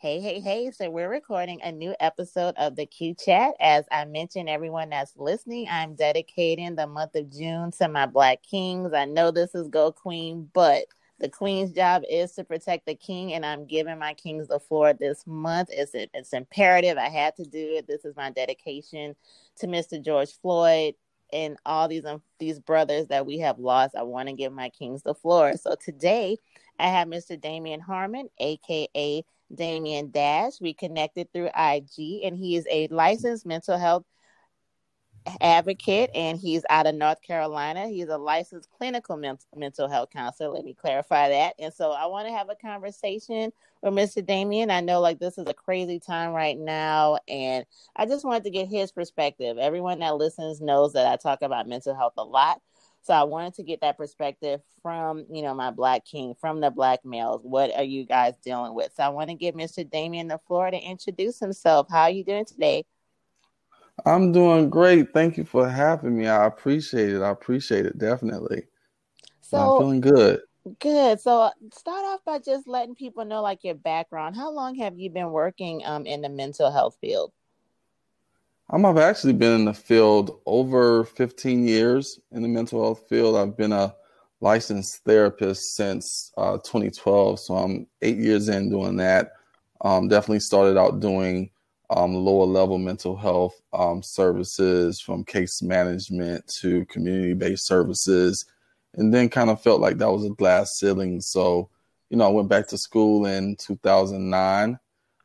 Hey, hey, hey. So we're recording a new episode of the Q Chat. As I mentioned, everyone that's listening, I'm dedicating the month of June to my Black Kings. I know this is Geaux Queen, but the Queen's job is to protect the King, and I'm giving my Kings the floor this month. It's, it's imperative. I had to do it. This is my dedication to Mr. George Floyd and all these um, these brothers that we have lost. I want to give my Kings the floor. So today, I have Mr. Damion Harmon, aka Dameon Dash. We connected through IG, and he is a licensed mental health advocate and he's out of North Carolina. He's a licensed clinical men- mental health counselor. Let me clarify that. And so I want to have a conversation with Mr. Damion. I know like this is a crazy time right now and I just wanted to get his perspective. Everyone that listens knows that I talk about mental health a lot. So I wanted to get that perspective from, you know, my black king, from the black males. What are you guys dealing with? So I want to give Mr. Damion the floor to introduce himself. How are you doing today? I'm doing great. Thank you for having me. I appreciate it. I appreciate it definitely. So I'm feeling good. Good. So start off by just letting people know like your background. How long have you been working um in the mental health field? Um, I've actually been in the field over 15 years in the mental health field. I've been a licensed therapist since uh, 2012, so I'm eight years in doing that. Um, definitely started out doing um, lower level mental health um, services from case management to community based services, and then kind of felt like that was a glass ceiling. So, you know, I went back to school in 2009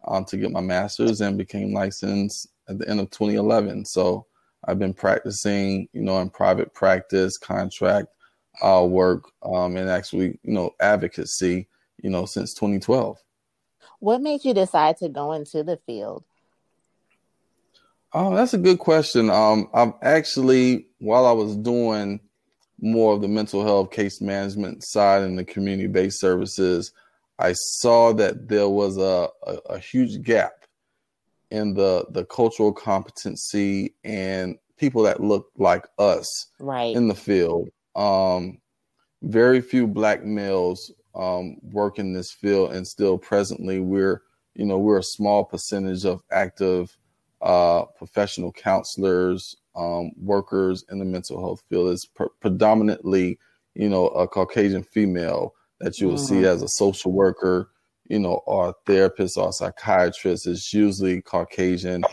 um, to get my master's and became licensed at the end of 2011. So I've been practicing, you know, in private practice, contract uh, work, um, and actually, you know, advocacy, you know, since 2012. What made you decide to go into the field? Oh, that's a good question. Um, I've actually, while I was doing more of the mental health case management side and the community based services, I saw that there was a, a, a huge gap in the the cultural competency and people that look like us right in the field. Um, very few black males um, work in this field, and still presently we're you know we're a small percentage of active uh, professional counselors, um, workers in the mental health field. Is pr- predominantly you know a Caucasian female that you will mm-hmm. see as a social worker you know, or a therapist or a psychiatrist is usually Caucasian,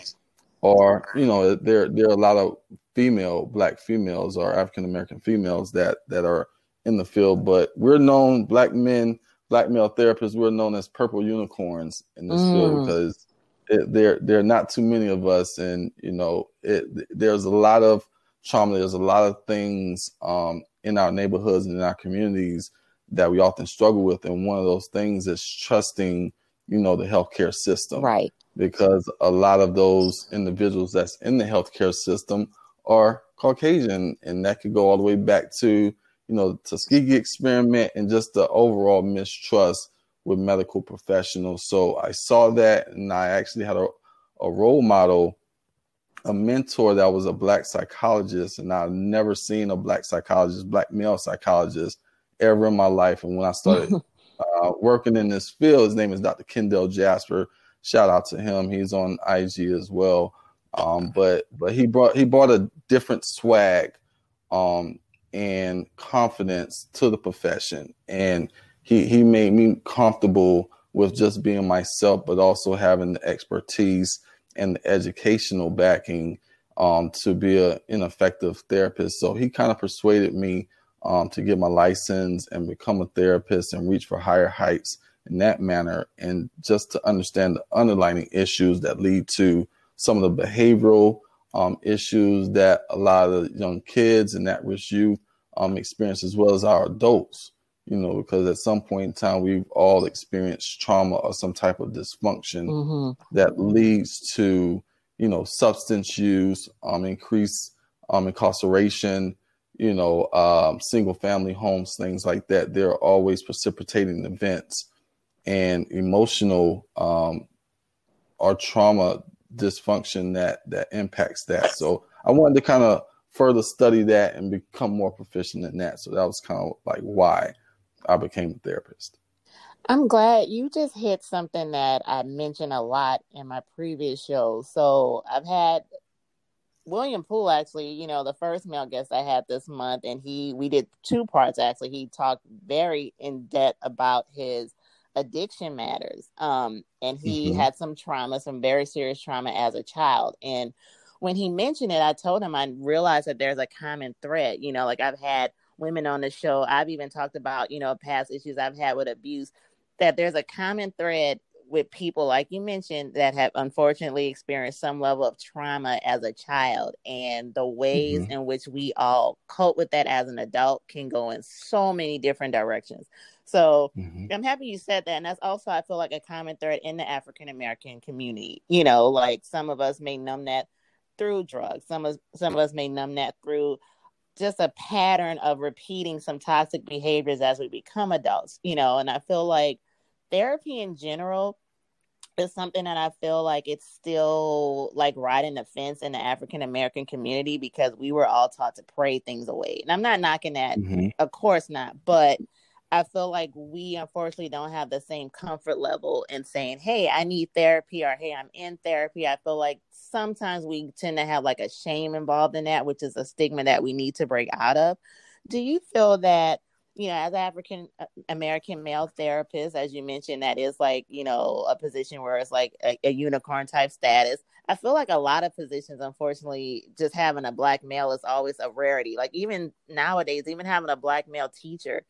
or you know, there there are a lot of female black females or African American females that that are in the field, but we're known black men, black male therapists, we're known as purple unicorns in this mm. field because it, there there are not too many of us, and you know, it, there's a lot of trauma, there's a lot of things um, in our neighborhoods and in our communities that we often struggle with. And one of those things is trusting, you know, the healthcare system. Right. Because a lot of those individuals that's in the healthcare system are Caucasian. And that could go all the way back to, you know, Tuskegee experiment and just the overall mistrust with medical professionals. So I saw that and I actually had a, a role model, a mentor that was a black psychologist. And I've never seen a black psychologist, black male psychologist ever in my life. And when I started uh, working in this field, his name is Dr. Kendall Jasper. Shout out to him. He's on IG as well. Um, but but he brought he brought a different swag um, and confidence to the profession, and he he made me comfortable with just being myself, but also having the expertise and the educational backing um, to be a, an effective therapist. So he kind of persuaded me um, to get my license and become a therapist and reach for higher heights in that manner, and just to understand the underlying issues that lead to some of the behavioral um, issues that a lot of young kids and at risk youth um, experience, as well as our adults. You know, because at some point in time, we've all experienced trauma or some type of dysfunction mm-hmm. that leads to, you know, substance use, um, increased um, incarceration, you know, um, single family homes, things like that. There are always precipitating events and emotional um, or trauma dysfunction that that impacts that. So I wanted to kind of further study that and become more proficient in that. So that was kind of like why I became a therapist. I'm glad you just hit something that I mentioned a lot in my previous shows. So I've had William Poole actually, you know, the first male guest I had this month, and he we did two parts actually. He talked very in depth about his addiction matters. Um, and he mm-hmm. had some trauma, some very serious trauma as a child. And when he mentioned it, I told him I realized that there's a common thread. You know, like I've had women on the show, I've even talked about, you know, past issues I've had with abuse, that there's a common thread with people like you mentioned that have unfortunately experienced some level of trauma as a child and the ways mm-hmm. in which we all cope with that as an adult can go in so many different directions so mm-hmm. i'm happy you said that and that's also i feel like a common thread in the african american community you know like some of us may numb that through drugs some of some of us may numb that through just a pattern of repeating some toxic behaviors as we become adults you know and i feel like therapy in general is something that I feel like it's still like riding the fence in the African American community because we were all taught to pray things away. And I'm not knocking that, mm-hmm. of course not, but I feel like we unfortunately don't have the same comfort level in saying, Hey, I need therapy or Hey, I'm in therapy. I feel like sometimes we tend to have like a shame involved in that, which is a stigma that we need to break out of. Do you feel that you know, as African uh, American male therapist, as you mentioned, that is like, you know, a position where it's like a, a, unicorn type status. I feel like a lot of positions, unfortunately, just having a black male is always a rarity. Like even nowadays, even having a black male teacher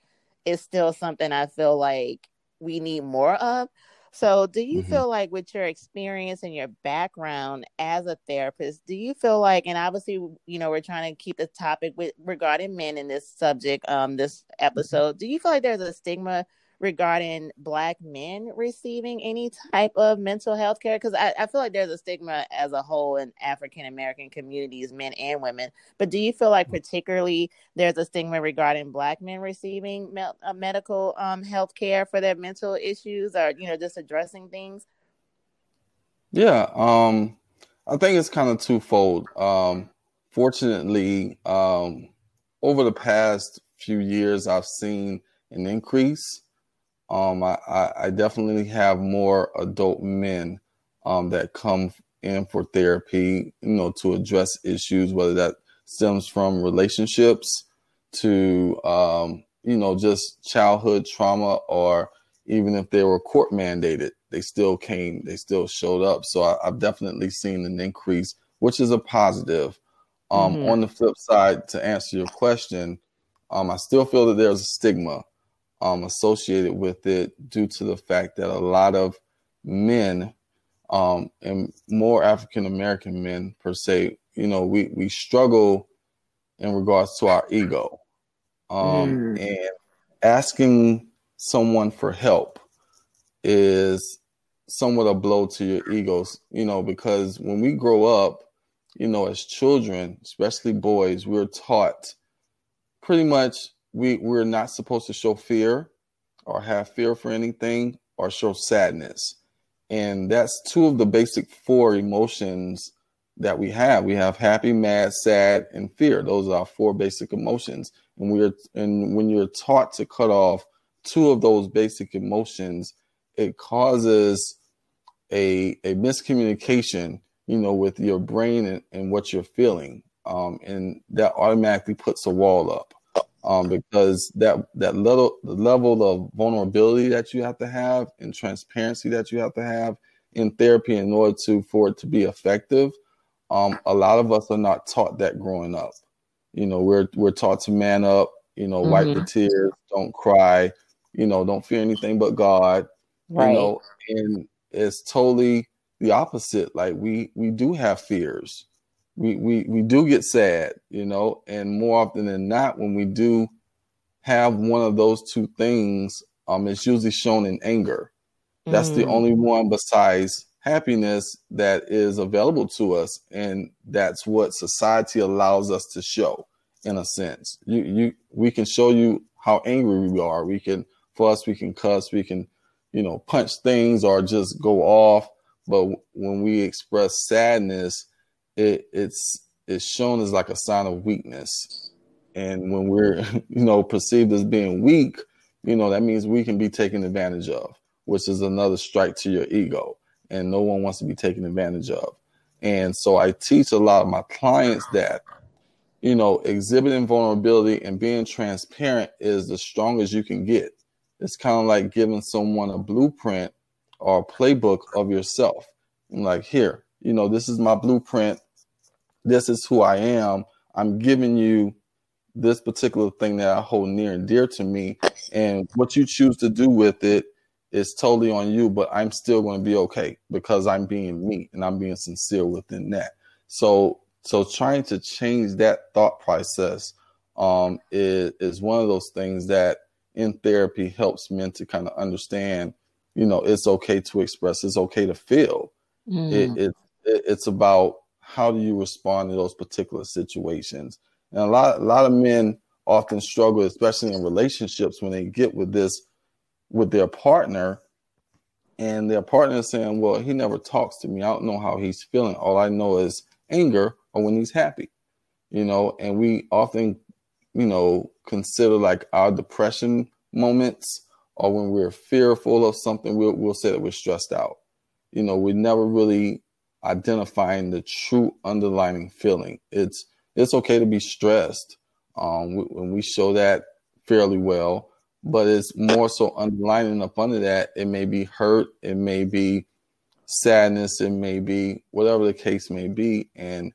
is still something I feel like we need more of. So, do you mm-hmm. feel like with your experience and your background as a therapist, do you feel like, and obviously, you know, we're trying to keep the topic with regarding men in this subject, um, this mm-hmm. episode, do you feel like there's a stigma regarding black men receiving any type of mental health care? Because I, I, feel like there's a stigma as a whole in african american communities men and women. But do you feel like particularly there's a stigma regarding black men receiving me- uh, medical um, health care for their mental issues or you know just addressing things? Yeah um i think it's kind of twofold. Um fortunately um over the past few years i've seen an increase um, I, I, definitely have more adult men um, that come in for therapy, you know, to address issues, whether that stems from relationships to, um, you know, just childhood trauma, or even if they were court mandated, they still came, they still showed up. So I, have definitely seen an increase, which is a positive. Um, mm-hmm. On the flip side, to answer your question, um, I still feel that there's a stigma um, associated with it due to the fact that a lot of men um, and more African American men per se, you know, we we struggle in regards to our ego, um, mm. and asking someone for help is somewhat a blow to your egos, you know, because when we grow up, you know, as children, especially boys, we're taught pretty much we we're not supposed to show fear or have fear for anything or show sadness. And that's two of the basic four emotions that we have. We have happy, mad, sad, and fear. Those are our four basic emotions. And we're and when you're taught to cut off two of those basic emotions, it causes a a miscommunication, you know, with your brain and, and what you're feeling. Um, and that automatically puts a wall up um, because that that little the level of vulnerability that you have to have and transparency that you have to have in therapy in order to for it to be effective. Um, a lot of us are not taught that growing up. You know, we're we're taught to man up. You know, mm-hmm. wipe the mm-hmm. tears, don't cry. You know, don't fear anything but God. Right. You know, and it's totally the opposite. Like we we do have fears we, we we do get sad, you know, and more often than not, when we do have one of those two things, um, it's usually shown in anger. That's mm. the only one besides happiness that is available to us, and that's what society allows us to show. In a sense, you you we can show you how angry we are. We can, for us, we can cuss, we can, you know, punch things or just go off. But when we express sadness, it, it's it's shown as like a sign of weakness. And when we're, you know, perceived as being weak, you know, that means we can be taken advantage of, which is another strike to your ego. And no one wants to be taken advantage of. And so I teach a lot of my clients that, you know, exhibiting vulnerability and being transparent is the strongest you can get. It's kind of like giving someone a blueprint or a playbook of yourself. Like, here, you know, this is my blueprint. This is who I am. I'm giving you this particular thing that I hold near and dear to me. And what you choose to do with it is totally on you, but I'm still going to be okay because I'm being me and I'm being sincere within that. So, so trying to change that thought process um, is, is one of those things that in therapy helps men to kind of understand, you know, it's okay to express, it's okay to feel. Mm. It, it, it, it's about how do you respond to those particular situations. And a lot, a lot of men often struggle, especially in relationships, when they get with this with their partner and their partner is saying, Well, he never talks to me. I don't know how he's feeling. All I know is anger or when he's happy, you know, and we often, you know, consider like our depression moments or when we're fearful of something, we'll, we'll say that we're stressed out. You know, we're never really identifying the true underlying feeling. It's it's okay to be stressed. Um, when we show that fairly well, but it's more so underlining up under that. It may be hurt, it may be sadness, it may be whatever the case may be. And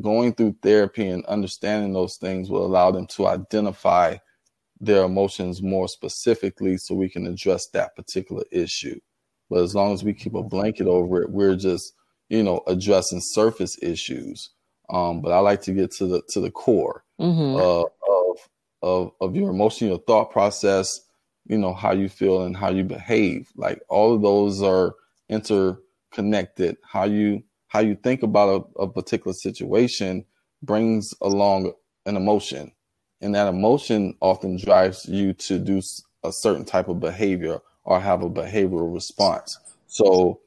going through therapy and understanding those things will allow them to identify their emotions more specifically so we can address that particular issue. But as long as we keep a blanket over it, we're just, you know, addressing surface issues. Um, but I like to get to the to the core mm-hmm. uh, of of your emotion, your thought process, you know, how you feel and how you behave. Like all of those are interconnected. How you how you think about a, a particular situation brings along an emotion. And that emotion often drives you to do a certain type of behavior or have a behavioral response. So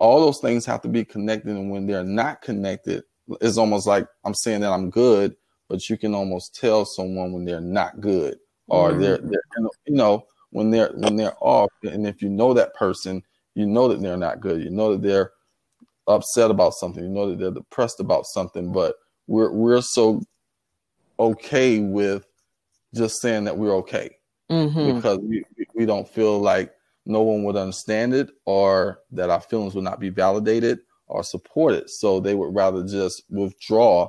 all those things have to be connected. And when they're not connected, it's almost like I'm saying that I'm good, but you can almost tell someone when they're not good or mm. they're, they're you know when they're when they're off and if you know that person you know that they're not good you know that they're upset about something you know that they're depressed about something but we're we're so okay with just saying that we're okay mm-hmm. because we, we don't feel like no one would understand it or that our feelings would not be validated or supported. So they would rather just withdraw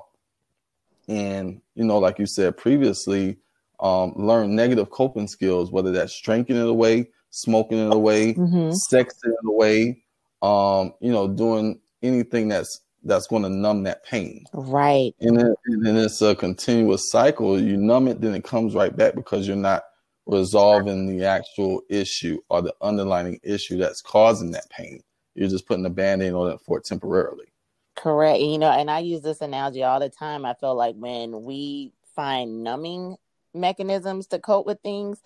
and you know like you said previously um, learn negative coping skills whether that's drinking it away smoking it away mm-hmm. sexing it away um, you know doing anything that's that's going to numb that pain. Right. And then, and then it's a continuous cycle. You numb it then it comes right back because you're not resolving the actual issue or the underlying issue that's causing that pain you're just putting a band-aid on it for it temporarily Correct. You know, and I use this analogy all the time. I feel like when we find numbing mechanisms to cope with things,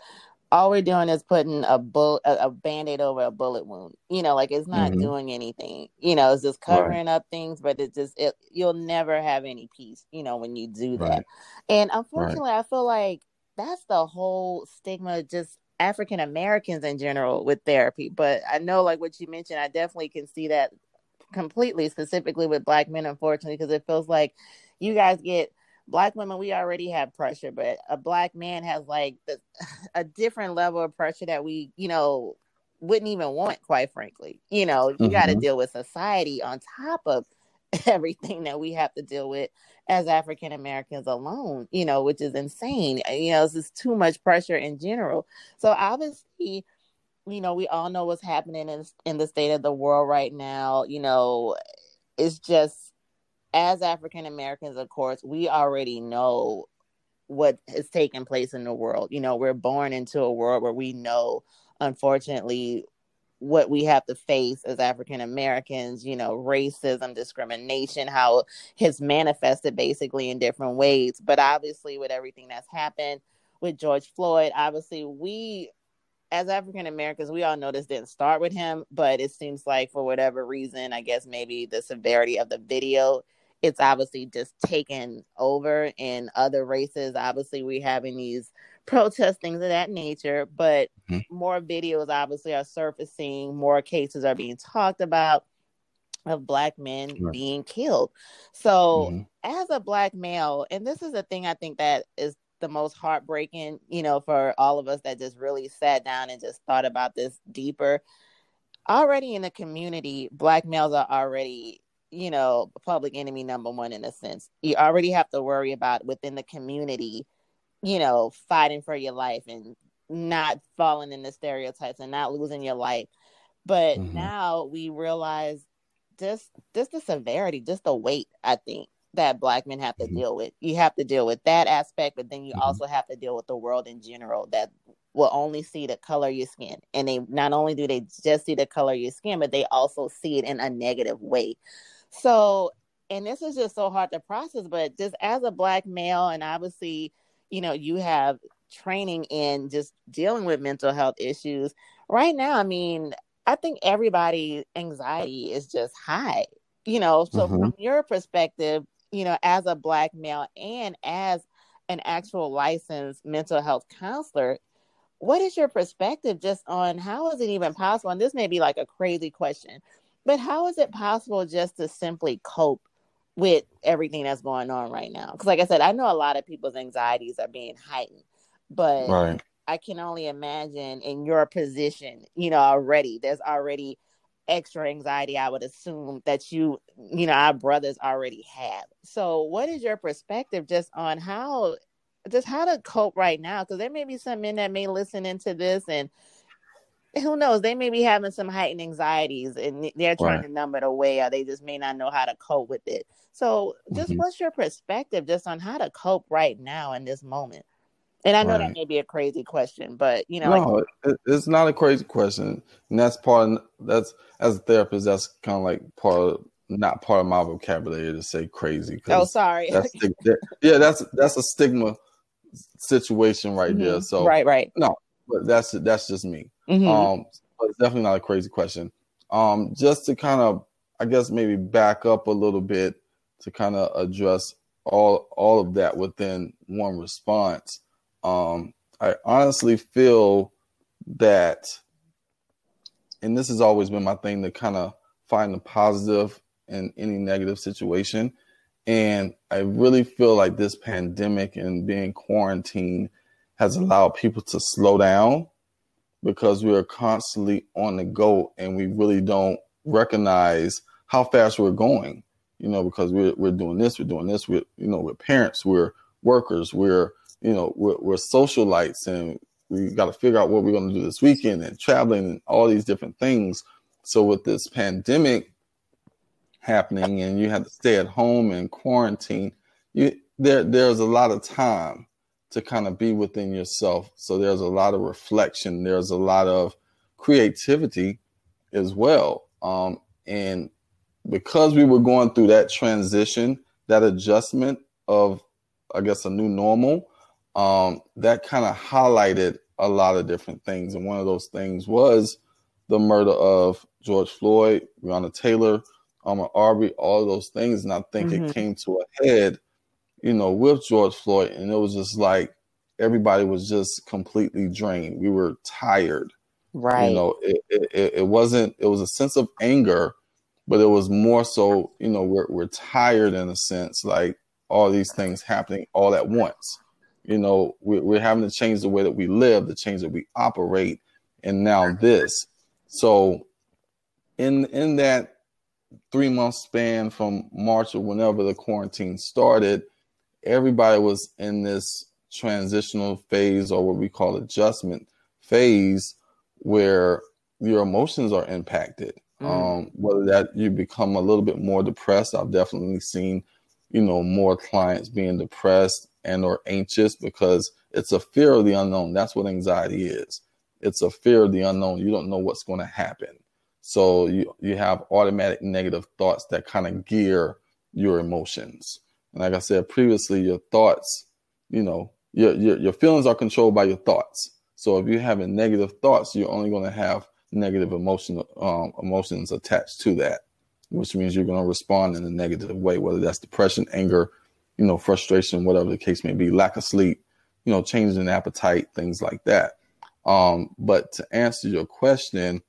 all we're doing is putting a bull a, a band-aid over a bullet wound. You know, like it's not mm-hmm. doing anything. You know, it's just covering right. up things, but it just it, you'll never have any peace, you know, when you do that. Right. And unfortunately, right. I feel like that's the whole stigma just African Americans in general with therapy. But I know, like what you mentioned, I definitely can see that completely, specifically with black men, unfortunately, because it feels like you guys get black women we already have pressure but a black man has like the, a different level of pressure that we you know wouldn't even want quite frankly you know you mm-hmm. got to deal with society on top of everything that we have to deal with as african americans alone you know which is insane uh, you know it's just too much pressure in general so obviously you know, we all know what's happening in in the state of the world right now. You know, it's just as African Americans, of course, we already know what is taking place in the world. You know, we're born into a world where we know, unfortunately, what we have to face as African Americans, you know, racism, discrimination, how it's manifested basically in different ways. But obviously, with everything that's happened with George Floyd, obviously, we as African Americans, we all know this didn't start with him, but it seems like for whatever reason, I guess maybe the severity of the video, it's obviously just taken over in other races. Obviously, we're having these protests, things of that nature. But mm-hmm. more videos obviously are surfacing, more cases are being talked about of black men being killed. So, mm-hmm. as a black male, and this is a thing I think that is the most heartbreaking, you know, for all of us that just really sat down and just thought about this deeper. Already in the community, black males are already, you know, public enemy number one in a sense. You already have to worry about within the community, you know, fighting for your life and not falling in the stereotypes and not losing your life. But mm-hmm. now we realize just just the severity, just the weight, I think, that black men have to mm-hmm. deal with. You have to deal with that aspect, but then you mm-hmm. also have to deal with the world in general that will only see the color of your skin. And they not only do they just see the color of your skin, but they also see it in a negative way. So, and this is just so hard to process, but just as a black male, and obviously, you know, you have training in just dealing with mental health issues. Right now, I mean, I think everybody anxiety is just high, you know. So mm-hmm. from your perspective, you know, as a black male and as an actual licensed mental health counselor, what is your perspective just on how is it even possible? And this may be like a crazy question, but how is it possible just to simply cope with everything that's going on right now? Because, like I said, I know a lot of people's anxieties are being heightened, but right. I can only imagine in your position, you know, already there's already extra anxiety I would assume that you, you know, our brothers already have. So, what is your perspective just on how just how to cope right now because there may be some men that may listen into this and who knows they may be having some heightened anxieties and they're trying right. to numb it away or they just may not know how to cope with it so just mm-hmm. what's your perspective just on how to cope right now in this moment and I know right. that may be a crazy question, but you know, no, like, it's not a crazy question, and that's part. Of, that's as a therapist, that's kind of like part of not part of my vocabulary to say crazy. Oh, sorry. That's, yeah, that's that's a stigma situation right mm-hmm. there. So right, right. No, but that's that's just me. Mm-hmm. Um, but it's definitely not a crazy question. Um, just to kind of, I guess maybe back up a little bit to kind of address all all of that within one response. Um, I honestly feel that, and this has always been my thing to kind of find the positive in any negative situation. And I really feel like this pandemic and being quarantined has allowed people to slow down because we are constantly on the go and we really don't recognize how fast we're going. You know, because we're we're doing this, we're doing this, we're you know, we're parents, we're workers, we're you know, we're, we're socialites and we got to figure out what we're going to do this weekend and traveling and all these different things. So with this pandemic happening and you have to stay at home and quarantine, you there there's a lot of time to kind of be within yourself. So there's a lot of reflection. There's a lot of creativity as well. Um, and because we were going through that transition, that adjustment of, I guess, a new normal, um, that kind of highlighted a lot of different things. And one of those things was the murder of George Floyd, Breonna Taylor, Ahmaud Arbery, all of those things. And I think mm-hmm. it came to a head, you know, with George Floyd. And it was just like everybody was just completely drained. We were tired. Right. You know, it, it, it wasn't, it was a sense of anger, but it was more so, you know, we're, we're tired in a sense, like all these things happening all at once. You know, we're, we're having to change the way that we live, the change that we operate, and now this. So, in in that three month span from March or whenever the quarantine started, everybody was in this transitional phase or what we call adjustment phase where your emotions are impacted. Mm. Um, whether that you become a little bit more depressed, I've definitely seen, you know, more clients being depressed and or anxious because it's a fear of the unknown. That's what anxiety is. It's a fear of the unknown. You don't know what's going to happen. So you you have automatic negative thoughts that kind of gear your emotions. And like I said previously, your thoughts, you know, your, your your feelings are controlled by your thoughts. So if you're having negative thoughts, you're only going to have negative emotional um, emotions attached to that, which means you're going to respond in a negative way, whether that's depression, anger, you know, frustration, whatever the case may be, lack of sleep, you know, changes in appetite, things like that. Um, but to answer your question,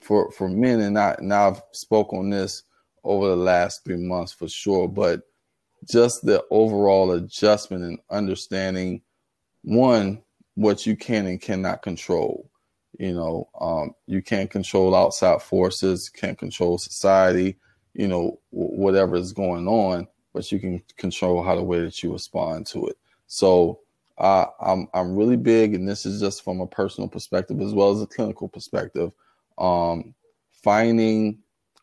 for for men, and I and I've spoke on this over the last three months for sure, but just the overall adjustment and understanding one what you can and cannot control. You know, um, you can't control outside forces, can't control society, you know, whatever is going on, but you can control how the way that you respond to it. So uh, I'm I'm really big, and this is just from a personal perspective as well as a clinical perspective. Um, finding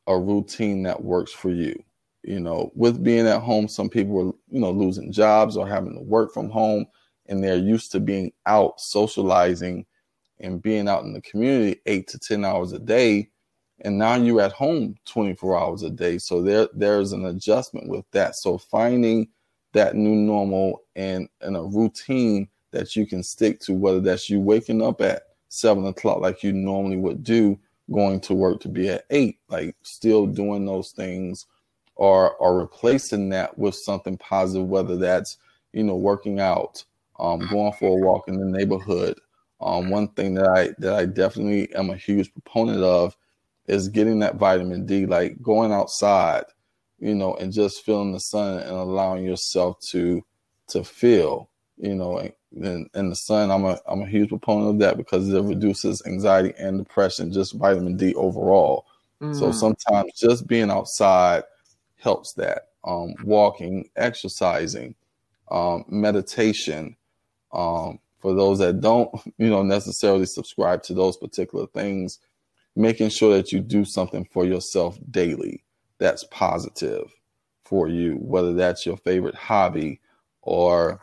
a routine that works for you. You know, with being at home, some people are you know losing jobs or having to work from home, and they're used to being out socializing and being out in the community eight to ten hours a day, and now you're at home 24 hours a day. So there there's an adjustment with that. So finding that new normal and, and a routine that you can stick to, whether that's you waking up at seven o'clock like you normally would do, going to work to be at eight, like still doing those things or or replacing that with something positive, whether that's, you know, working out, um, going for a walk in the neighborhood. Um, one thing that I that I definitely am a huge proponent of is getting that vitamin D, like going outside, you know, and just feeling the sun and allowing yourself to to feel, you know, in, in the sun. I'm a I'm a huge proponent of that because it reduces anxiety and depression, just vitamin D overall. Mm. So sometimes just being outside helps that. Um, walking, exercising, um, meditation. Um, for those that don't, you know, necessarily subscribe to those particular things, making sure that you do something for yourself daily that's positive for you, whether that's your favorite hobby or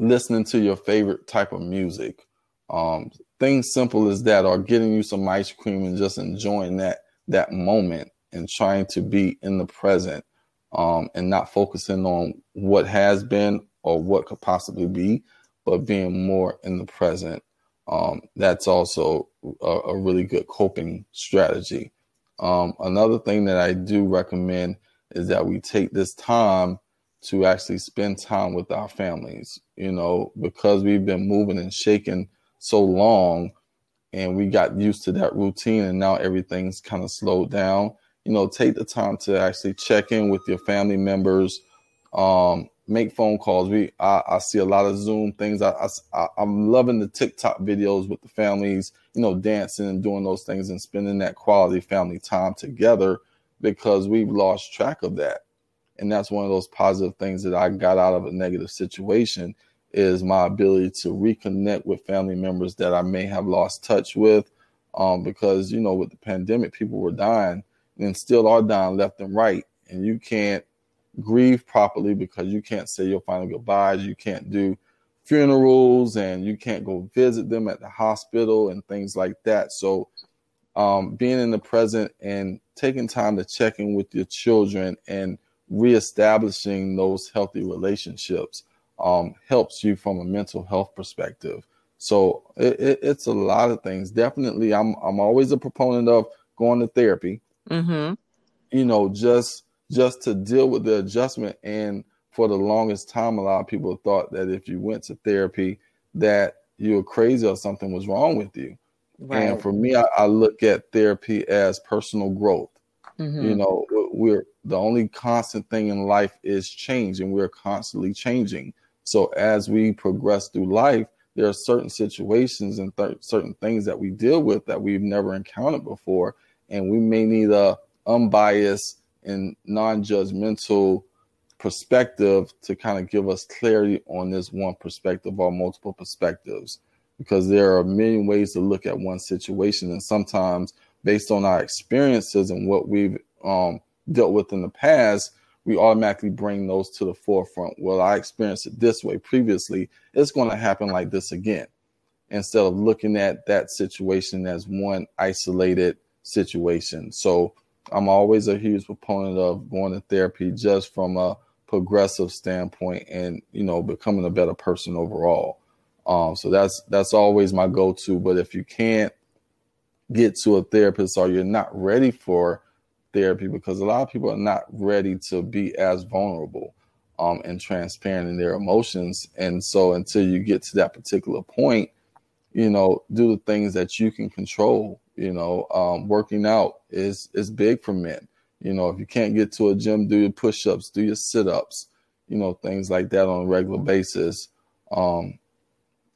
listening to your favorite type of music. Um, things simple as that, or getting you some ice cream and just enjoying that that moment and trying to be in the present um, and not focusing on what has been or what could possibly be, but being more in the present. Um, that's also a, a, really good coping strategy. Um, another thing that I do recommend is that we take this time to actually spend time with our families, you know, because we've been moving and shaking so long and we got used to that routine and now everything's kind of slowed down. You know, take the time to actually check in with your family members, um, make phone calls. We I, I, see a lot of Zoom things. I, I I'm loving the TikTok videos with the families, you know, dancing and doing those things and spending that quality family time together because we've lost track of that. And that's one of those positive things that I got out of a negative situation is my ability to reconnect with family members that I may have lost touch with. Um, because you know, with the pandemic, people were dying and still are dying left and right, and you can't grieve properly because you can't say your final goodbyes, you can't do funerals, and you can't go visit them at the hospital and things like that. So, um, being in the present and taking time to check in with your children and reestablishing those healthy relationships um, helps you from a mental health perspective. So it, it, it's a lot of things. Definitely, I'm I'm always a proponent of going to therapy. Mm-hmm. You know, just just to deal with the adjustment. And for the longest time, a lot of people thought that if you went to therapy, that you were crazy or something was wrong with you. Right. And for me, I, I, look at therapy as personal growth. Mm-hmm. You know, we're the only constant thing in life is change, and we're constantly changing. So as we progress through life, there are certain situations and th- certain things that we deal with that we've never encountered before, and we may need a unbiased and non-judgmental perspective to kind of give us clarity on this one perspective or multiple perspectives. Because there are many ways to look at one situation and sometimes based on our experiences and what we've um, dealt with in the past we automatically bring those to the forefront. Well i experienced it this way previously. It's going to happen like this again. Instead of looking at that situation as one isolated situation so I'm always a huge proponent of going to therapy just from a progressive standpoint and you know becoming a better person overall. Um, so that's that's always my go-to. But if you can't get to a therapist or you're not ready for therapy, because a lot of people are not ready to be as vulnerable, um, and transparent in their emotions. And so until you get to that particular point, you know, do the things that you can control. You know, um, working out is is big for men. You know, if you can't get to a gym, do your push-ups, do your sit-ups, you know, things like that on a regular basis. Um,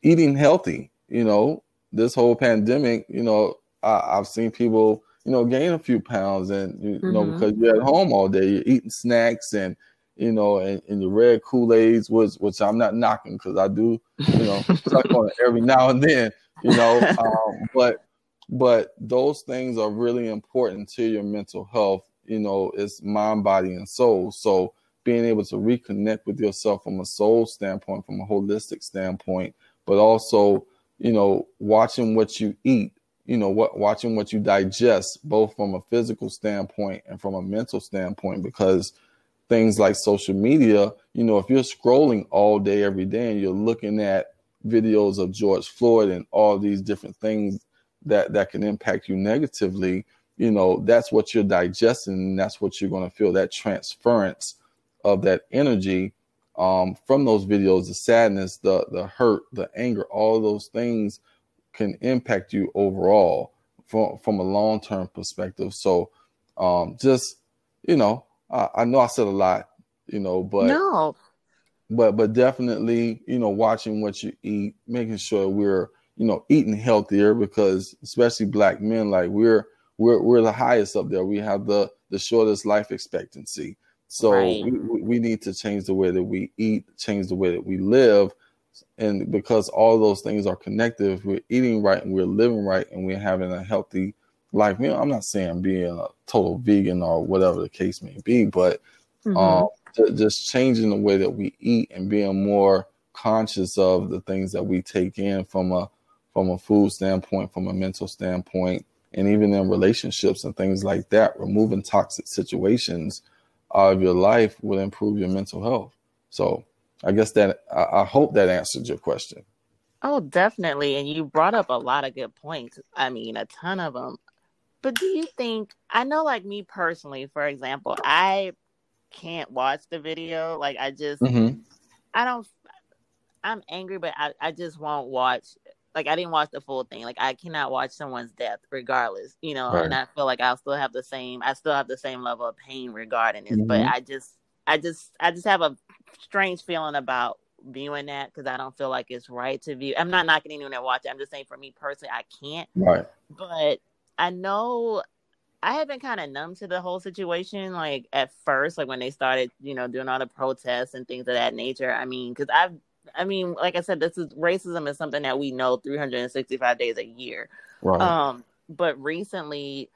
eating healthy, you know, this whole pandemic, you know, I, have seen people, you know, gain a few pounds and, you, mm-hmm. know, because you're at home all day, you're eating snacks and, you know, and, and the red Kool-Aids, which, which I'm not knocking because I do, you know, suck on it every now and then, you know, um, but, but those things are really important to your mental health. You know, it's mind, body, and soul. So being able to reconnect with yourself from a soul standpoint, from a holistic standpoint, but also, you know, watching what you eat, you know, what watching what you digest, both from a physical standpoint and from a mental standpoint, because things like social media, you know, if you're scrolling all day, every day, and you're looking at videos of George Floyd and all these different things that that can impact you negatively, you know, that's what you're digesting, and that's what you're going to feel that transference of that energy um, from those videos, the sadness, the the hurt, the anger, all those things can impact you overall from from a long term perspective. So, um, just you know, I, I, know I said a lot, you know, but no, but but definitely, you know, watching what you eat, making sure we're you know eating healthier because especially black men, like we're we're we're the highest up there. We have the the shortest life expectancy. So right. we, we need to change the way that we eat, change the way that we live. And because all those things are connected, we're eating right and we're living right and we're having a healthy life. You know, I'm not saying being a total vegan or whatever the case may be, but mm-hmm. um, just changing the way that we eat and being more conscious of the things that we take in from a from a food standpoint, from a mental standpoint, and even in relationships and things like that, removing toxic situations out of your life will improve your mental health. So I guess that I, I hope that answered your question. Oh, definitely. And you brought up a lot of good points. I mean, a ton of them. But do you think, I know, like me personally, for example, I can't watch the video. Like, I just, mm-hmm. I don't, I'm angry, but I, I just won't watch like I didn't watch the full thing. Like I cannot watch someone's death regardless, you know, right. and I feel like I'll still have the same I still have the same level of pain regarding it. Mm-hmm. But I just I just I just have a strange feeling about viewing that because I don't feel like it's right to view. I'm not knocking anyone that watch it. I'm just saying for me personally, I can't. Right. But I know I have been kind of numb to the whole situation. Like at first, like when they started, you know, doing all the protests and things of that nature. I mean, because I've I mean, like I said, this is racism is something that we know 365 days a year. Right. Um, but recently,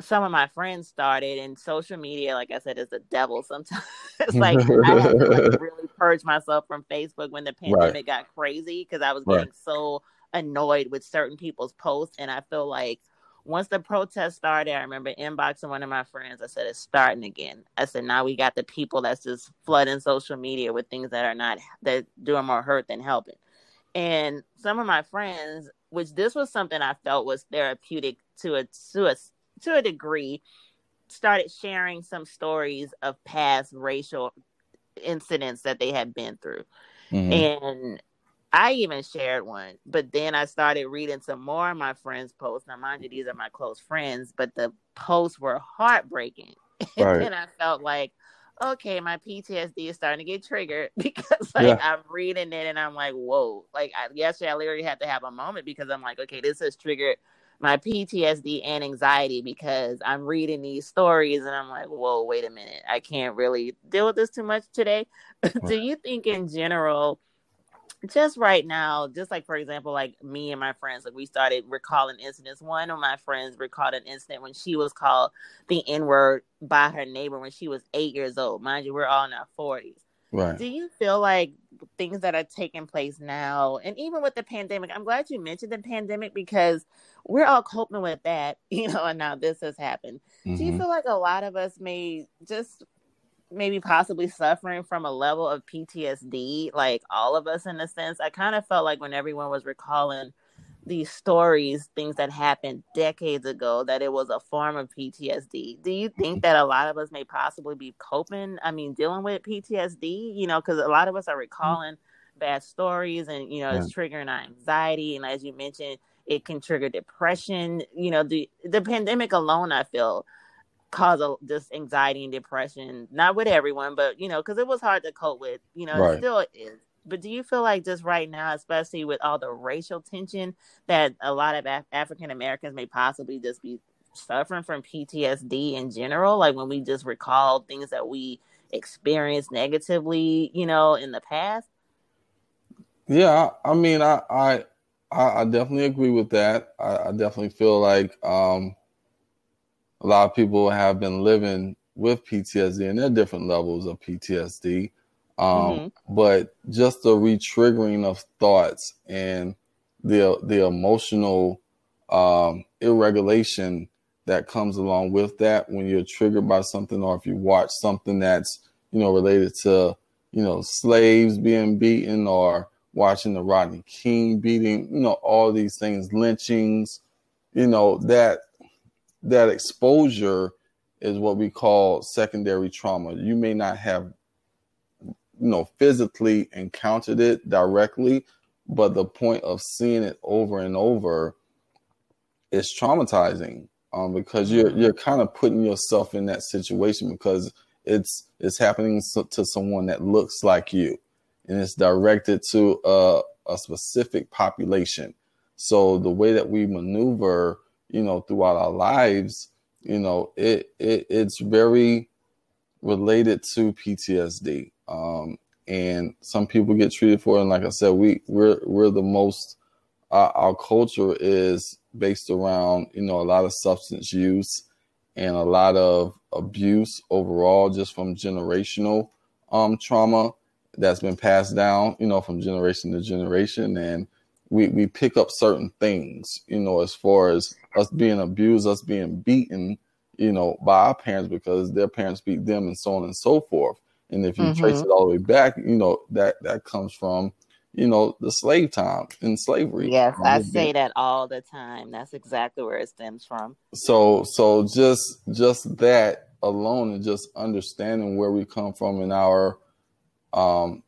some of my friends started, and social media, like I said, is the devil. Sometimes it's like I had to like really purge myself from Facebook when the pandemic right. got crazy because I was getting right. so annoyed with certain people's posts, and I feel like once the protest started, I remember inboxing one of my friends. I said, It's starting again. I said, Now we got the people that's just flooding social media with things that are not, that doing more hurt than helping. And some of my friends, which this was something I felt was therapeutic to a, to a, to a degree, started sharing some stories of past racial incidents that they had been through. Mm-hmm. And I even shared one, but then I started reading some more of my friends' posts. Now, mind you, these are my close friends, but the posts were heartbreaking. Right. and I felt like, okay, my PTSD is starting to get triggered because like yeah. I'm reading it and I'm like, whoa. Like I, yesterday, I literally had to have a moment because I'm like, okay, this has triggered my PTSD and anxiety because I'm reading these stories and I'm like, whoa, wait a minute. I can't really deal with this too much today. Do you think in general? Just right now, just like for example, like me and my friends, like we started recalling incidents. One of my friends recalled an incident when she was called the N word by her neighbor when she was eight years old. Mind you, we're all in our forties. Right. Do you feel like things that are taking place now, and even with the pandemic, I'm glad you mentioned the pandemic because we're all coping with that, you know, and now this has happened. Mm-hmm. Do you mm-hmm. feel like a lot of us may just maybe possibly suffering from a level of PTSD, like all of us in a sense. I kind of felt like when everyone was recalling these stories, things that happened decades ago, that it was a form of PTSD. Do you think that a lot of us may possibly be coping? I mean, dealing with PTSD, you know, because a lot of us are mm. recalling bad stories and, you know, it's triggering our anxiety. And as you mentioned, it can trigger depression. You know, the, the pandemic alone, I feel, caused a, just anxiety and depression, not with everyone, but, you know, because it was hard to cope with, you know, right. it still is but do you feel like just right now, especially with all the racial tension, that a lot of Af- African Americans may possibly just be suffering from PTSD in general? Like when we just recall things that we experienced negatively, you know, in the past. Yeah, I mean, I I I definitely agree with that. I, I definitely feel like um, a lot of people have been living with PTSD, and there are different levels of PTSD. Um, mm-hmm. But just the retriggering of thoughts and the the emotional um, irregulation that comes along with that when you're triggered by something, or if you watch something that's you know related to you know slaves being beaten, or watching the Rodney King beating, you know all these things, lynchings, you know that that exposure is what we call secondary trauma. You may not have you know physically encountered it directly but the point of seeing it over and over is traumatizing um, because you're you're kind of putting yourself in that situation because it's it's happening to someone that looks like you and it's directed to a, a specific population so the way that we maneuver you know throughout our lives you know it, it it's very related to ptsd um, and some people get treated for it. And like I said, we we're we're the most. Our culture is based around you know a lot of substance use and a lot of abuse overall, just from generational um, trauma that's been passed down, you know, from generation to generation, and we we pick up certain things, you know, as far as us being abused, us being beaten, you know, by our parents because their parents beat them, and so on and so forth. And if you mm-hmm. trace it all the way back, you know, that that comes from, you know, the slave time in slavery. Yes, I say that all the time. That's exactly where it stems from. So so just just that alone and just understanding where we come from in our um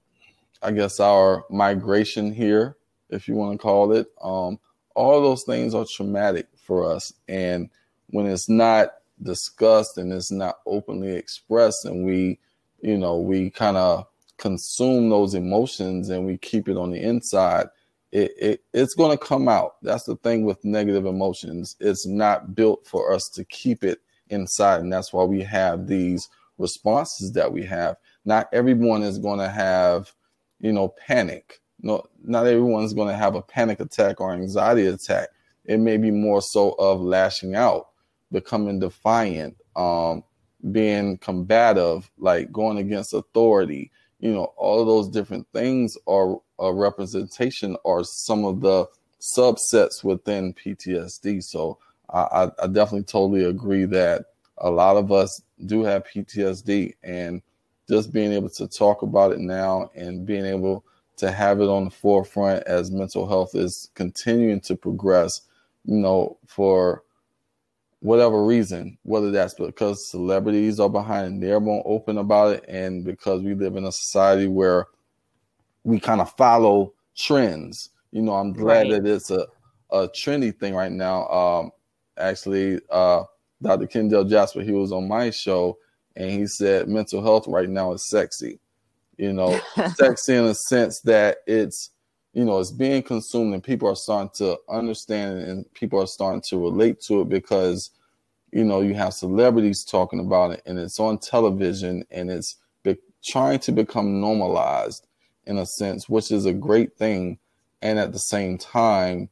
I guess our migration here, if you want to call it, um, all those things are traumatic for us. And when it's not discussed and it's not openly expressed and we you know, we kind of consume those emotions and we keep it on the inside, it, it it's going to come out. That's the thing with negative emotions. It's not built for us to keep it inside, and that's why we have these responses that we have. Not everyone is going to have, you know, panic. No, not everyone's going to have a panic attack or anxiety attack. It may be more so of lashing out, becoming defiant, um, being combative, like going against authority, you know, all of those different things are a representation or some of the subsets within PTSD. So I, I definitely totally agree that a lot of us do have PTSD and just being able to talk about it now and being able to have it on the forefront as mental health is continuing to progress, you know, for whatever reason, whether that's because celebrities are behind and they're more open about it, and because we live in a society where we kind of follow trends. You know, I'm glad right. that it's a, a trendy thing right now. Um, actually, uh, Dr. Kendall Jasper, he was on my show, and he said mental health right now is sexy. You know, sexy in a sense that it's you know it's being consumed and people are starting to understand and people are starting to relate to it because you know you have celebrities talking about it and it's on television and it's be- trying to become normalized in a sense which is a great thing. And at the same time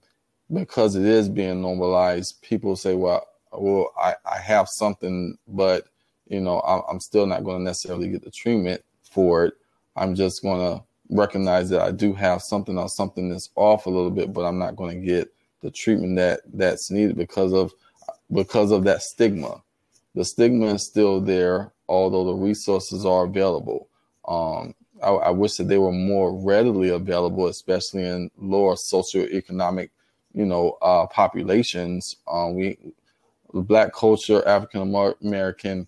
because it is being normalized people say well well i, I have something but you know I'm, I'm still not going to necessarily get the treatment for it i'm just going to recognize that I do have something or something that's off a little bit, but I'm not going to get the treatment that that's needed because of because of that stigma. The stigma is still there, although the resources are available. Um, I, I, wish that they were more readily available, especially in lower socioeconomic, you know, uh, populations. Um, we, black culture, African American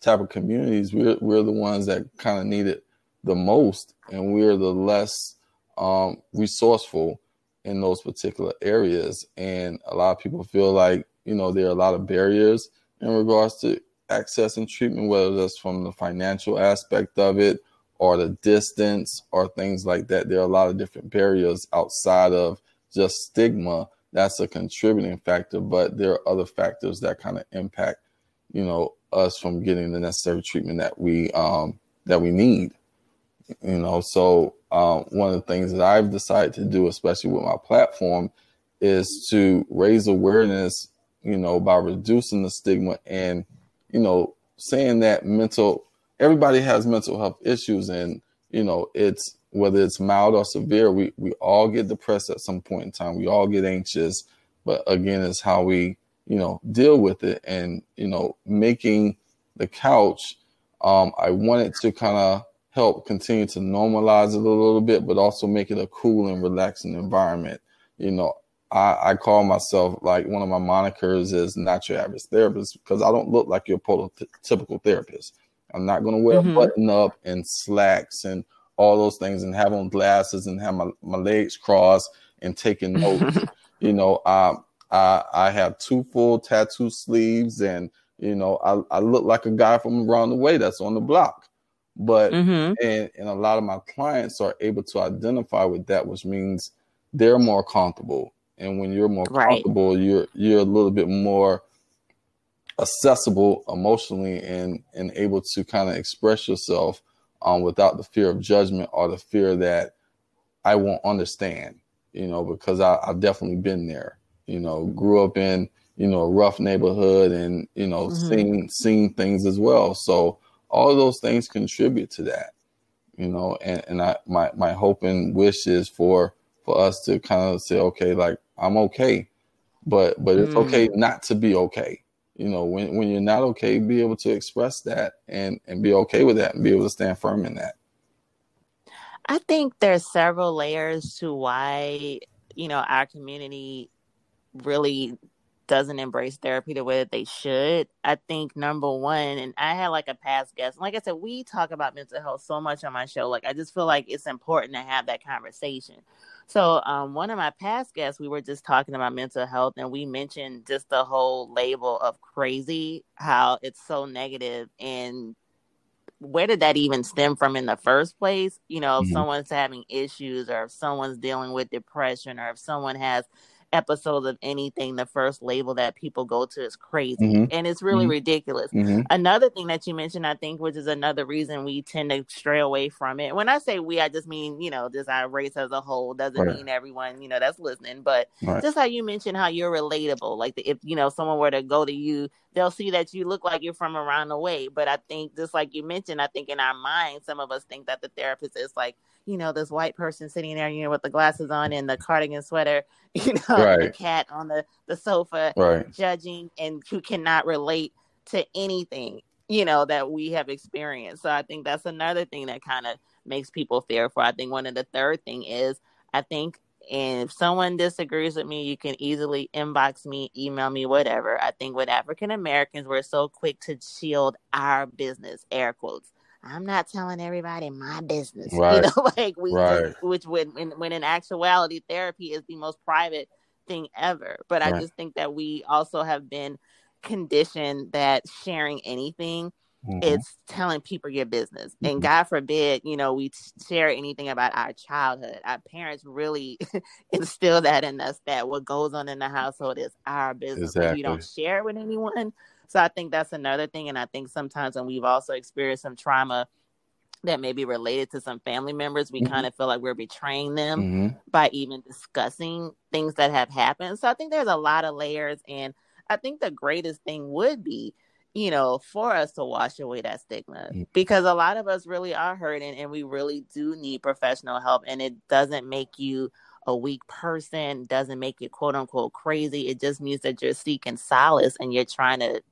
type of communities, we're, we're the ones that kind of need it the most, and we're the less um, resourceful in those particular areas. And a lot of people feel like, you know, there are a lot of barriers in regards to accessing treatment, whether that's from the financial aspect of it or the distance or things like that. There are a lot of different barriers outside of just stigma. That's a contributing factor, but there are other factors that kind of impact, you know, us from getting the necessary treatment that we um, that we need. You know, so um, one of the things that I've decided to do, especially with my platform, is to raise awareness. You know, by reducing the stigma and you know saying that mental everybody has mental health issues, and you know it's whether it's mild or severe. We we all get depressed at some point in time. We all get anxious, but again, it's how we you know deal with it and you know making the couch um, i wanted to kind of help continue to normalize it a little bit but also make it a cool and relaxing environment. You know I, I call myself like one of my monikers is not your average therapist because i don't look like your prototypical therapist. I'm not going to wear mm-hmm. a button up and slacks and all those things and have on glasses and have my, my legs crossed and taking notes. You know um, I, I have two full tattoo sleeves and you know I, I look like a guy from around the way that's on the block but mm-hmm. and, and a lot of my clients are able to identify with that which means they're more comfortable and when you're more right. comfortable you're you're a little bit more accessible emotionally and and able to kind of express yourself um, without the fear of judgment or the fear that I won't understand you know because I, I've definitely been there you know, grew up in, you know, a rough neighborhood and, you know, mm-hmm. seen seen things as well. So all those things contribute to that. You know, and, and I my my hope and wish is for for us to kind of say, okay, like I'm okay. But but it's mm. okay not to be okay. You know, when when you're not okay, be able to express that and and be okay with that and be able to stand firm in that. I think there's several layers to why, you know, our community really doesn't embrace therapy the way that they should. I think number one, and I had like a past guest, like I said, we talk about mental health so much on my show. Like I just feel like it's important to have that conversation. So um, one of my past guests, we were just talking about mental health, and we mentioned just the whole label of crazy, how it's so negative, and where did that even stem from in the first place? You know, if mm-hmm. someone's having issues, or if someone's dealing with depression, or if someone has episodes of anything, the first label that people go to is crazy. Mm-hmm. And it's really mm-hmm. ridiculous. Mm-hmm. Another thing that you mentioned, I think, which is another reason we tend to stray away from it. When I say we, I just mean, you know, just our race as a whole doesn't right. mean everyone, you know, that's listening. But right. just how you mentioned how you're relatable. Like the, if, you know, someone were to go to you, they'll see that you look like you're from around the way. But I think just like you mentioned, I think in our mind, some of us think that the therapist is like, you know, this white person sitting there, you know, with the glasses on and the cardigan sweater, you know, right. the cat on the, the sofa, right. judging and who cannot relate to anything, you know, that we have experienced. So I think that's another thing that kind of makes people fearful. I think one of the third thing is I think and if someone disagrees with me, you can easily inbox me, email me, whatever. I think with African Americans, we're so quick to shield our business, air quotes. I'm not telling everybody my business. Right. You know, like we, right. which when, when, in actuality, therapy is the most private thing ever. But right. I just think that we also have been conditioned that sharing anything mm-hmm. is telling people your business. Mm-hmm. And God forbid, you know, we share anything about our childhood. Our parents really instill that in us that what goes on in the household is our business. Exactly. we don't share it with anyone, so I think that's another thing. And I think sometimes when we've also experienced some trauma that may be related to some family members, we mm-hmm. kind of feel like we're betraying them mm-hmm. by even discussing things that have happened. So I think there's a lot of layers. And I think the greatest thing would be, you know, for us to wash away that stigma mm-hmm. because a lot of us really are hurting and we really do need professional help. And it doesn't make you a weak person, doesn't make you quote unquote crazy. It just means that you're seeking solace and you're trying to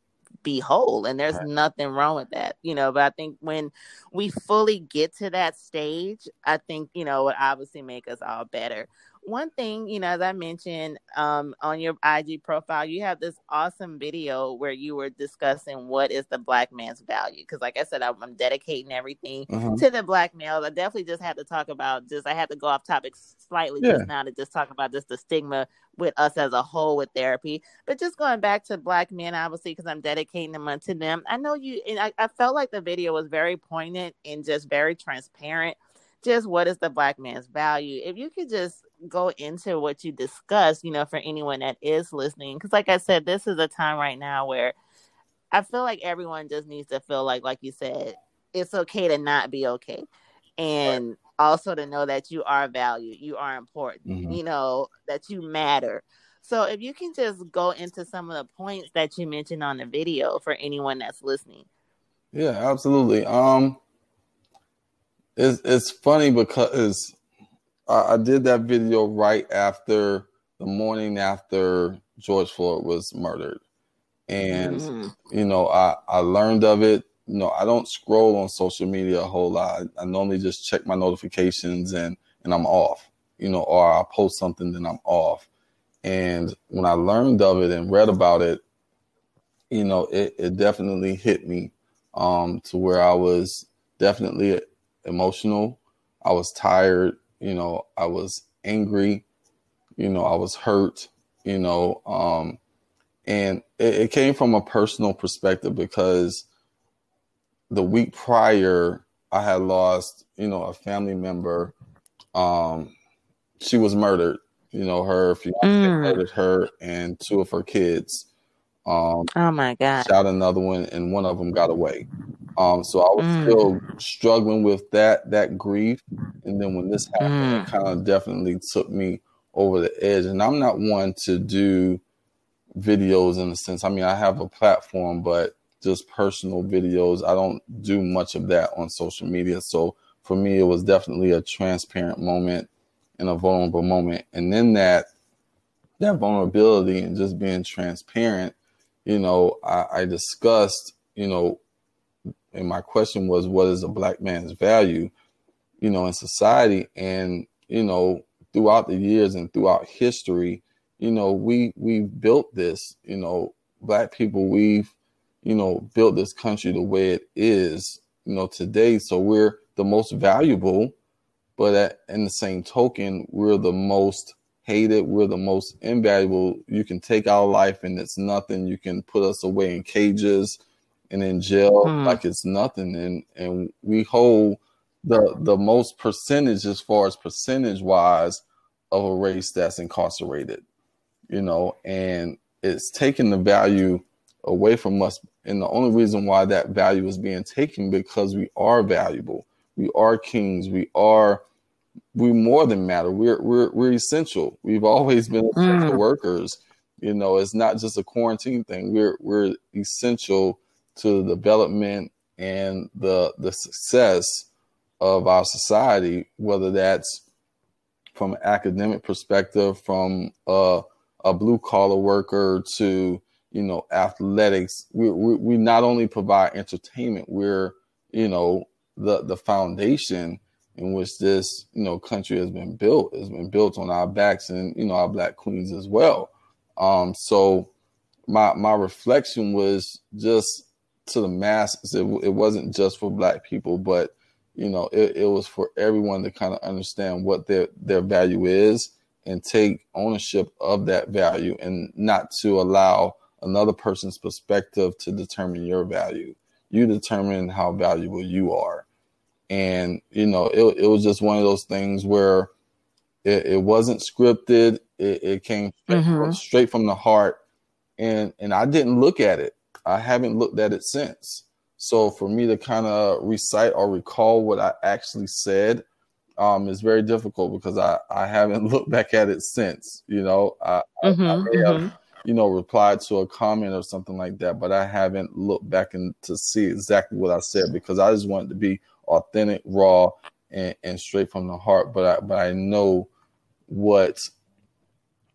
be whole and there's right. nothing wrong with that you know but i think when we fully get to that stage i think you know would obviously make us all better one thing, you know, as I mentioned um, on your IG profile, you have this awesome video where you were discussing what is the black man's value. Because, like I said, I'm, I'm dedicating everything uh-huh. to the black male. I definitely just had to talk about just, I had to go off topic slightly yeah. just now to just talk about just the stigma with us as a whole with therapy. But just going back to black men, obviously, because I'm dedicating them to them. I know you, and I, I felt like the video was very poignant and just very transparent just what is the black man's value if you could just go into what you discussed, you know, for anyone that is listening. Because, like I said, this is a time right now where I feel like everyone just needs to feel like, like you said, it's okay to not be okay. And right. also to know that you are valued, you are important, mm-hmm. you know, that you matter. So, if you can just go into some of the points that you mentioned on the video for anyone that's listening. Yeah, absolutely. Um, it's it's funny because I, I did that video right after the morning after George Floyd was murdered, and mm-hmm. you know I I learned of it. You know I don't scroll on social media a whole lot. I, I normally just check my notifications and and I'm off. You know, or I post something then I'm off. And when I learned of it and read about it, you know, it, it definitely hit me um, to where I was definitely emotional. I was tired you know, I was angry, you know, I was hurt, you know, um, and it, it came from a personal perspective because the week prior, I had lost, you know, a family member. Um, she was murdered. You know, her fiance mm. murdered her and two of her kids. Um, oh my god! Shot another one, and one of them got away. Um, so I was mm. still struggling with that that grief, and then when this happened, mm. it kind of definitely took me over the edge. And I'm not one to do videos in a sense. I mean, I have a platform, but just personal videos. I don't do much of that on social media. So for me, it was definitely a transparent moment and a vulnerable moment. And then that that vulnerability and just being transparent, you know, I, I discussed, you know, and my question was, what is a black man's value, you know, in society? And you know, throughout the years and throughout history, you know, we we built this, you know, black people, we've, you know, built this country the way it is, you know, today. So we're the most valuable, but at, in the same token, we're the most hated. We're the most invaluable. You can take our life and it's nothing. You can put us away in cages and in jail hmm. like it's nothing. And and we hold the the most percentage as far as percentage wise of a race that's incarcerated you know and it's taking the value away from us. And the only reason why that value is being taken because we are valuable. We are kings. We are we more than matter. We're we're, we're essential. We've always been essential mm. workers. You know it's not just a quarantine thing. We're we're essential to the development and the the success of our society, whether that's from an academic perspective, from a, a blue collar worker to you know athletics. We, we we not only provide entertainment, we're you know the the foundation in which this you know country has been built has been built on our backs and you know our black queens as well. Um, so my my reflection was just to the masses. It, it wasn't just for black people, but you know, it, it was for everyone to kind of understand what their their value is and take ownership of that value and not to allow another person's perspective to determine your value. You determine how valuable you are. And, you know, it, it was just one of those things where it, it wasn't scripted. It, it came straight, mm-hmm. from, straight from the heart. And, and I didn't look at it I haven't looked at it since. So for me to kind of recite or recall what I actually said um, is very difficult because I, I haven't looked back at it since. You know, I, mm-hmm, I, I may mm-hmm. have, you know, replied to a comment or something like that, but I haven't looked back and to see exactly what I said because I just wanted to be authentic, raw, and, and straight from the heart. But I but I know what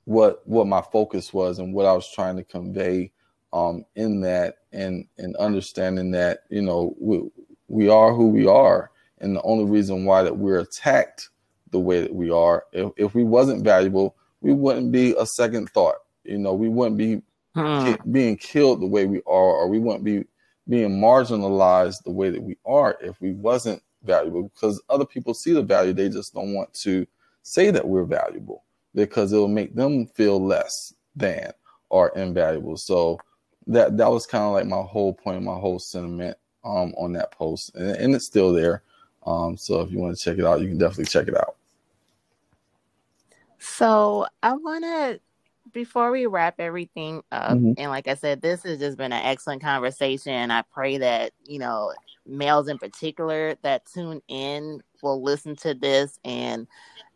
what what my focus was and what I was trying to convey um, in that and and understanding that you know we we are who we are, and the only reason why that we're attacked the way that we are. If, if we wasn't valuable, we wouldn't be a second thought. You know, we wouldn't be hmm. ki- being killed the way we are, or we wouldn't be being marginalized the way that we are if we wasn't valuable. Because other people see the value, they just don't want to say that we're valuable because it'll make them feel less than or invaluable. So that that was kind of like my whole point, my whole sentiment um, on that post, and, and it's still there. Um, so if you want to check it out, you can definitely check it out. So I want to, before we wrap everything up, mm-hmm. and like I said, this has just been an excellent conversation. I pray that you know males in particular that tune in will listen to this and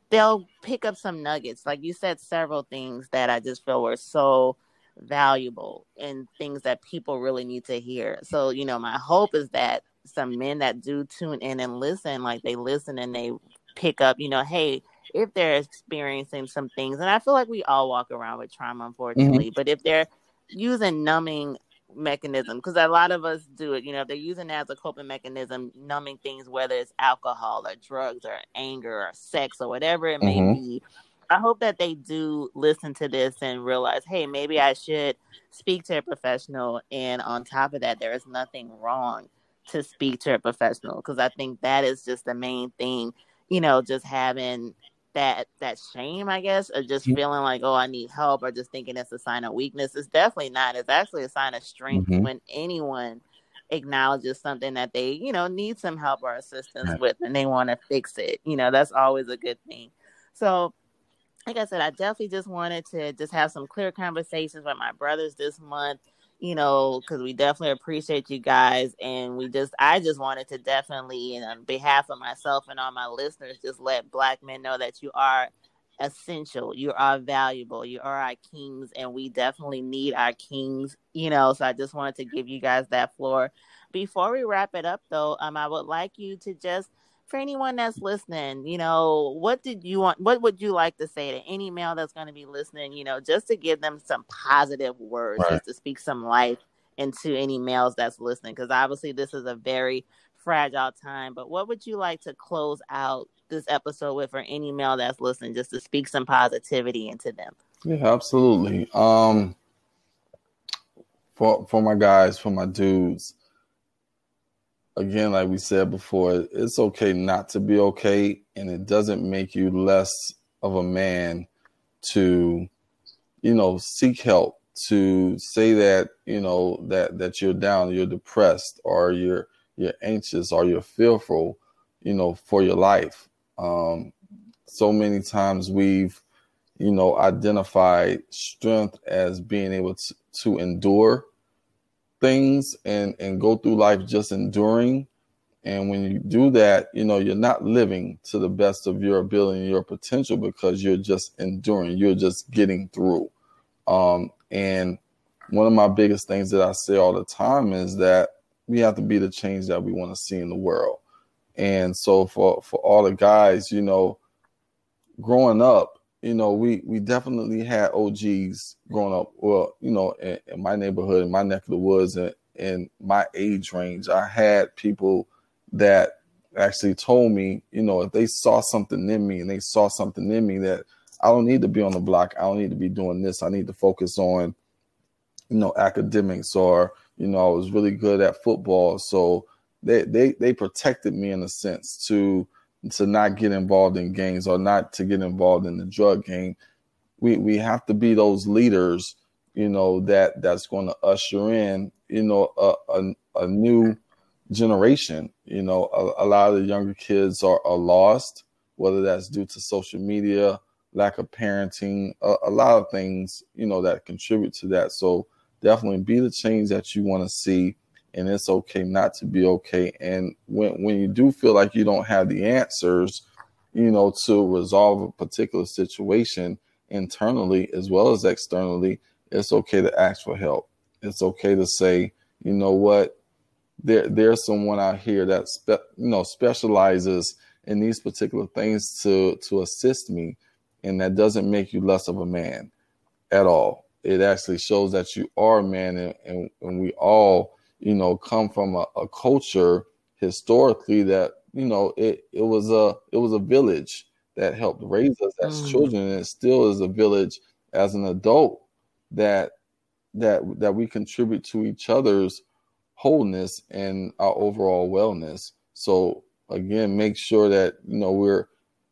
they'll pick up some nuggets. Like you said, several things that I just feel were so valuable and things that people really need to hear. So, you know, my hope is that some men that do tune in and listen, like they listen and they pick up, you know, hey, if they're experiencing some things, and I feel like we all walk around with trauma, unfortunately, mm-hmm. but if they're using numbing mechanism because a lot of us do it you know they're using it as a coping mechanism numbing things whether it's alcohol or drugs or anger or sex or whatever it may mm-hmm. be i hope that they do listen to this and realize hey maybe i should speak to a professional and on top of that there is nothing wrong to speak to a professional because i think that is just the main thing you know just having that that shame, I guess, or just mm-hmm. feeling like, oh, I need help, or just thinking it's a sign of weakness. It's definitely not. It's actually a sign of strength mm-hmm. when anyone acknowledges something that they, you know, need some help or assistance right. with and they want to fix it. You know, that's always a good thing. So like I said, I definitely just wanted to just have some clear conversations with my brothers this month you know, because we definitely appreciate you guys. And we just, I just wanted to definitely, and on behalf of myself and all my listeners, just let Black men know that you are essential. You are valuable. You are our kings, and we definitely need our kings, you know. So I just wanted to give you guys that floor. Before we wrap it up, though, um, I would like you to just for anyone that's listening, you know, what did you want? What would you like to say to any male that's going to be listening? You know, just to give them some positive words, right. just to speak some life into any males that's listening, because obviously this is a very fragile time. But what would you like to close out this episode with for any male that's listening, just to speak some positivity into them? Yeah, absolutely. Um, for for my guys, for my dudes, again, like we said before, it's okay not to be okay, and it doesn't make you less of a man to, you know, seek help, to say that, you know, that that you're down, you're depressed, or you're you're anxious, or you're fearful, you know, for your life. Um, so many times we've, you know, identified strength as being able to, to endure things and and go through life just enduring. And when you do that you know you're not living to the best of your ability and your potential because you're just enduring. You're just getting through. Um, and one of my biggest things that i say all the time is that we have to be the change that we want to see in the world. And so for for all the guys you know growing up you know, we we definitely had OGs growing up. Well, you know, in, in my neighborhood, in my neck of the woods, and in my age range, I had people that actually told me, you know, if they saw something in me and they saw something in me that I don't need to be on the block, I don't need to be doing this. I need to focus on, you know, academics or you know, I was really good at football, so they they they protected me in a sense to to not get involved in gangs or not to get involved in the drug game. We we have to be those leaders, you know, that that's going to usher in, you know, a, a, a new generation. You know, a, a, lot of the younger kids are, are lost, whether that's due to social media, lack of parenting, a, a lot of things, you know, that contribute to that. So definitely be the change that you want to see and it's okay not to be okay. And when when you do feel like you don't have the answers, you know, to resolve a particular situation internally as well as externally, it's okay to ask for help. It's okay to say, you know what, there there's someone out here that spe- you know specializes in these particular things to to assist me, and that doesn't make you less of a man at all. It actually shows that you are a man, and, and, and we all you know, come from a, a culture historically that you know it it was a it was a village that helped raise us as Mm. children, and it still is a village as an adult that that that we contribute to each other's wholeness and our overall wellness. So again, make sure that you know we're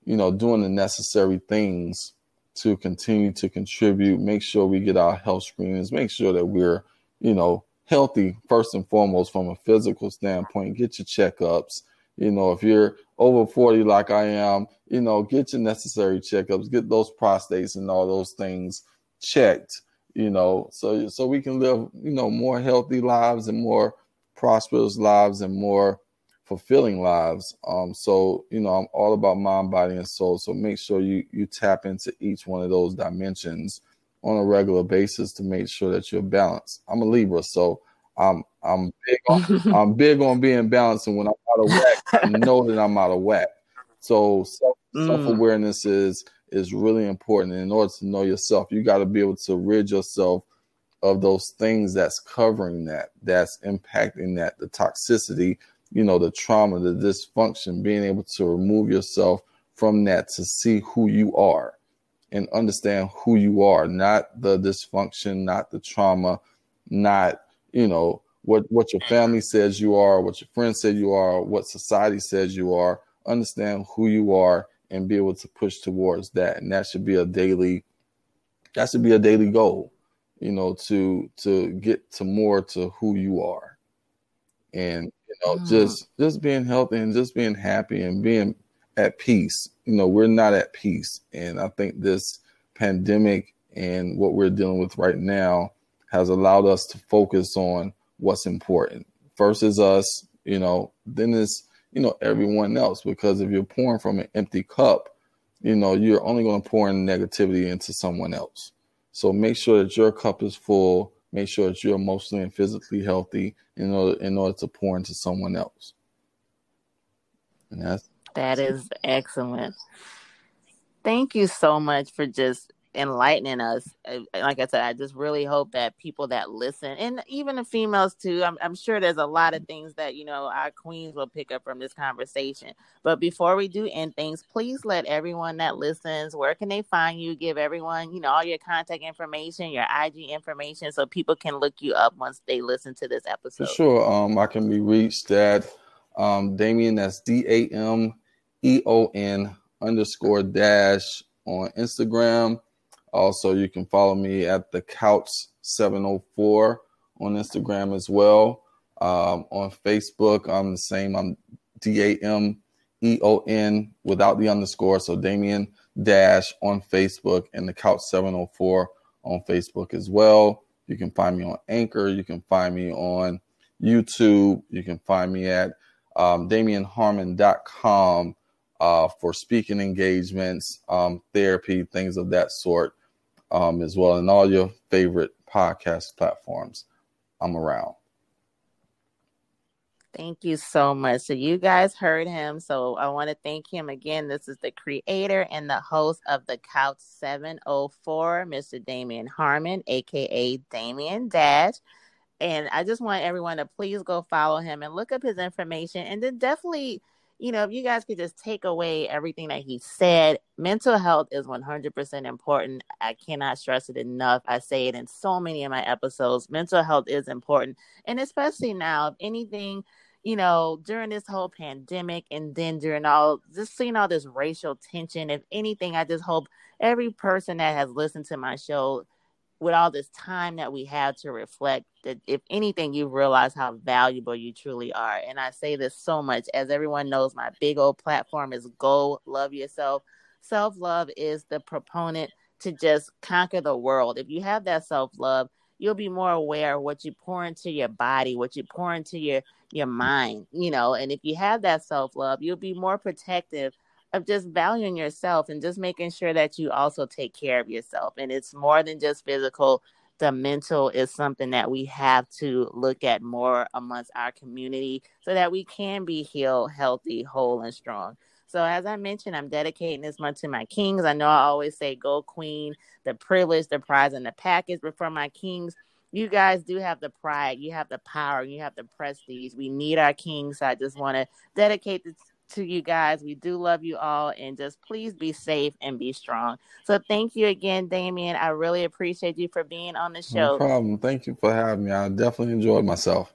you know doing the necessary things to continue to contribute. Make sure we get our health screenings. Make sure that we're you know healthy first and foremost from a physical standpoint. Get your checkups. You know, if you're over 40 like I am, you know, get your necessary checkups, get those prostates and all those things checked, you know, so so we can live, you know, more healthy lives and more prosperous lives and more fulfilling lives. Um, so you know, I'm all about mind, body, and soul. So make sure you you tap into each one of those dimensions on a regular basis to make sure that you're balanced. I'm a Libra, so I'm I'm big on I'm big on being balanced, and when I'm out of whack, I know that I'm out of whack. So self mm. awareness is is really important. And in order to know yourself, you got to be able to rid yourself of those things that's covering that, that's impacting that, the toxicity, you know, the trauma, the dysfunction. Being able to remove yourself from that to see who you are and understand who you are, not the dysfunction, not the trauma, not you know what what your family says you are, what your friends say you are, what society says you are. Understand who you are and be able to push towards that, and that should be a daily that should be a daily goal, you know, to to get to more to who you are, and you know, Mm. just just being healthy and just being happy and being at peace. You know, we're not at peace, and I think this pandemic and what we're dealing with right now has allowed us to focus on what's important. First is us, you know, then it's you know everyone else. Because if you're pouring from an empty cup, you know you're only going to pour in negativity into someone else. So make sure that your cup is full. Make sure that you're emotionally and physically healthy in order in order to pour into someone else. And that's That is excellent. Thank you so much for just enlightening us. Uh, Like I said, I just really hope that people that listen, and even the females too, I'm, I'm sure there's a lot of things that, you know, our queens will pick up from this conversation. But before we do end things, please let everyone that listens, where can they find you? Give everyone, you know, all your contact information, your IG information, so people can look you up once they listen to this episode. For sure. Um, I can be reached at um, Dameon, that's D A M E O N underscore dash on Instagram. Also, you can follow me at the Couch 704 on Instagram as well. Um, on Facebook, I'm the same. I'm D A M E O N without the underscore. So Dameon Dash on Facebook and the Couch 704 on Facebook as well. You can find me on Anchor. You can find me on YouTube. You can find me at um, DamionHarmon.com uh, for speaking engagements, um, therapy, things of that sort, um, as well, and all your favorite podcast platforms. I'm around. Thank you so much. So you guys heard him. So I want to thank him again. This is the creator and the host of the Couch 704, Mr. Damion Harmon, aka Dameon Dash. And I just want everyone to please go follow him and look up his information. And then definitely, you know, if you guys could just take away everything that he said, mental health is 100% important. I cannot stress it enough. I say it in so many of my episodes. Mental health is important. And especially now, if anything, you know, during this whole pandemic and then during all just seeing all this racial tension, if anything, I just hope every person that has listened to my show with all this time that we have to reflect that if anything you realize how valuable you truly are. And i say this so much as everyone knows my big old platform is go love yourself. Self-love is the proponent to just conquer the world. If you have that self-love you'll be more aware of what you pour into your body what you pour into your your mind you know. And if you have that self-love you'll be more protective of just valuing yourself and just making sure that you also take care of yourself. And it's more than just physical. The mental is something that we have to look at more amongst our community so that we can be healed, healthy, whole, and strong. So, as I mentioned, I'm dedicating this month to my kings. I know I always say, Geaux Queen, the privilege, the prize, and the package. But for my kings, you guys do have the pride, you have the power, you have the prestige. We need our kings. So I just want to dedicate this to you guys. We do love you all, and just please be safe and be strong. So, thank you again, Damion. I really appreciate you for being on the show. No problem. Thank you for having me. I definitely enjoyed myself.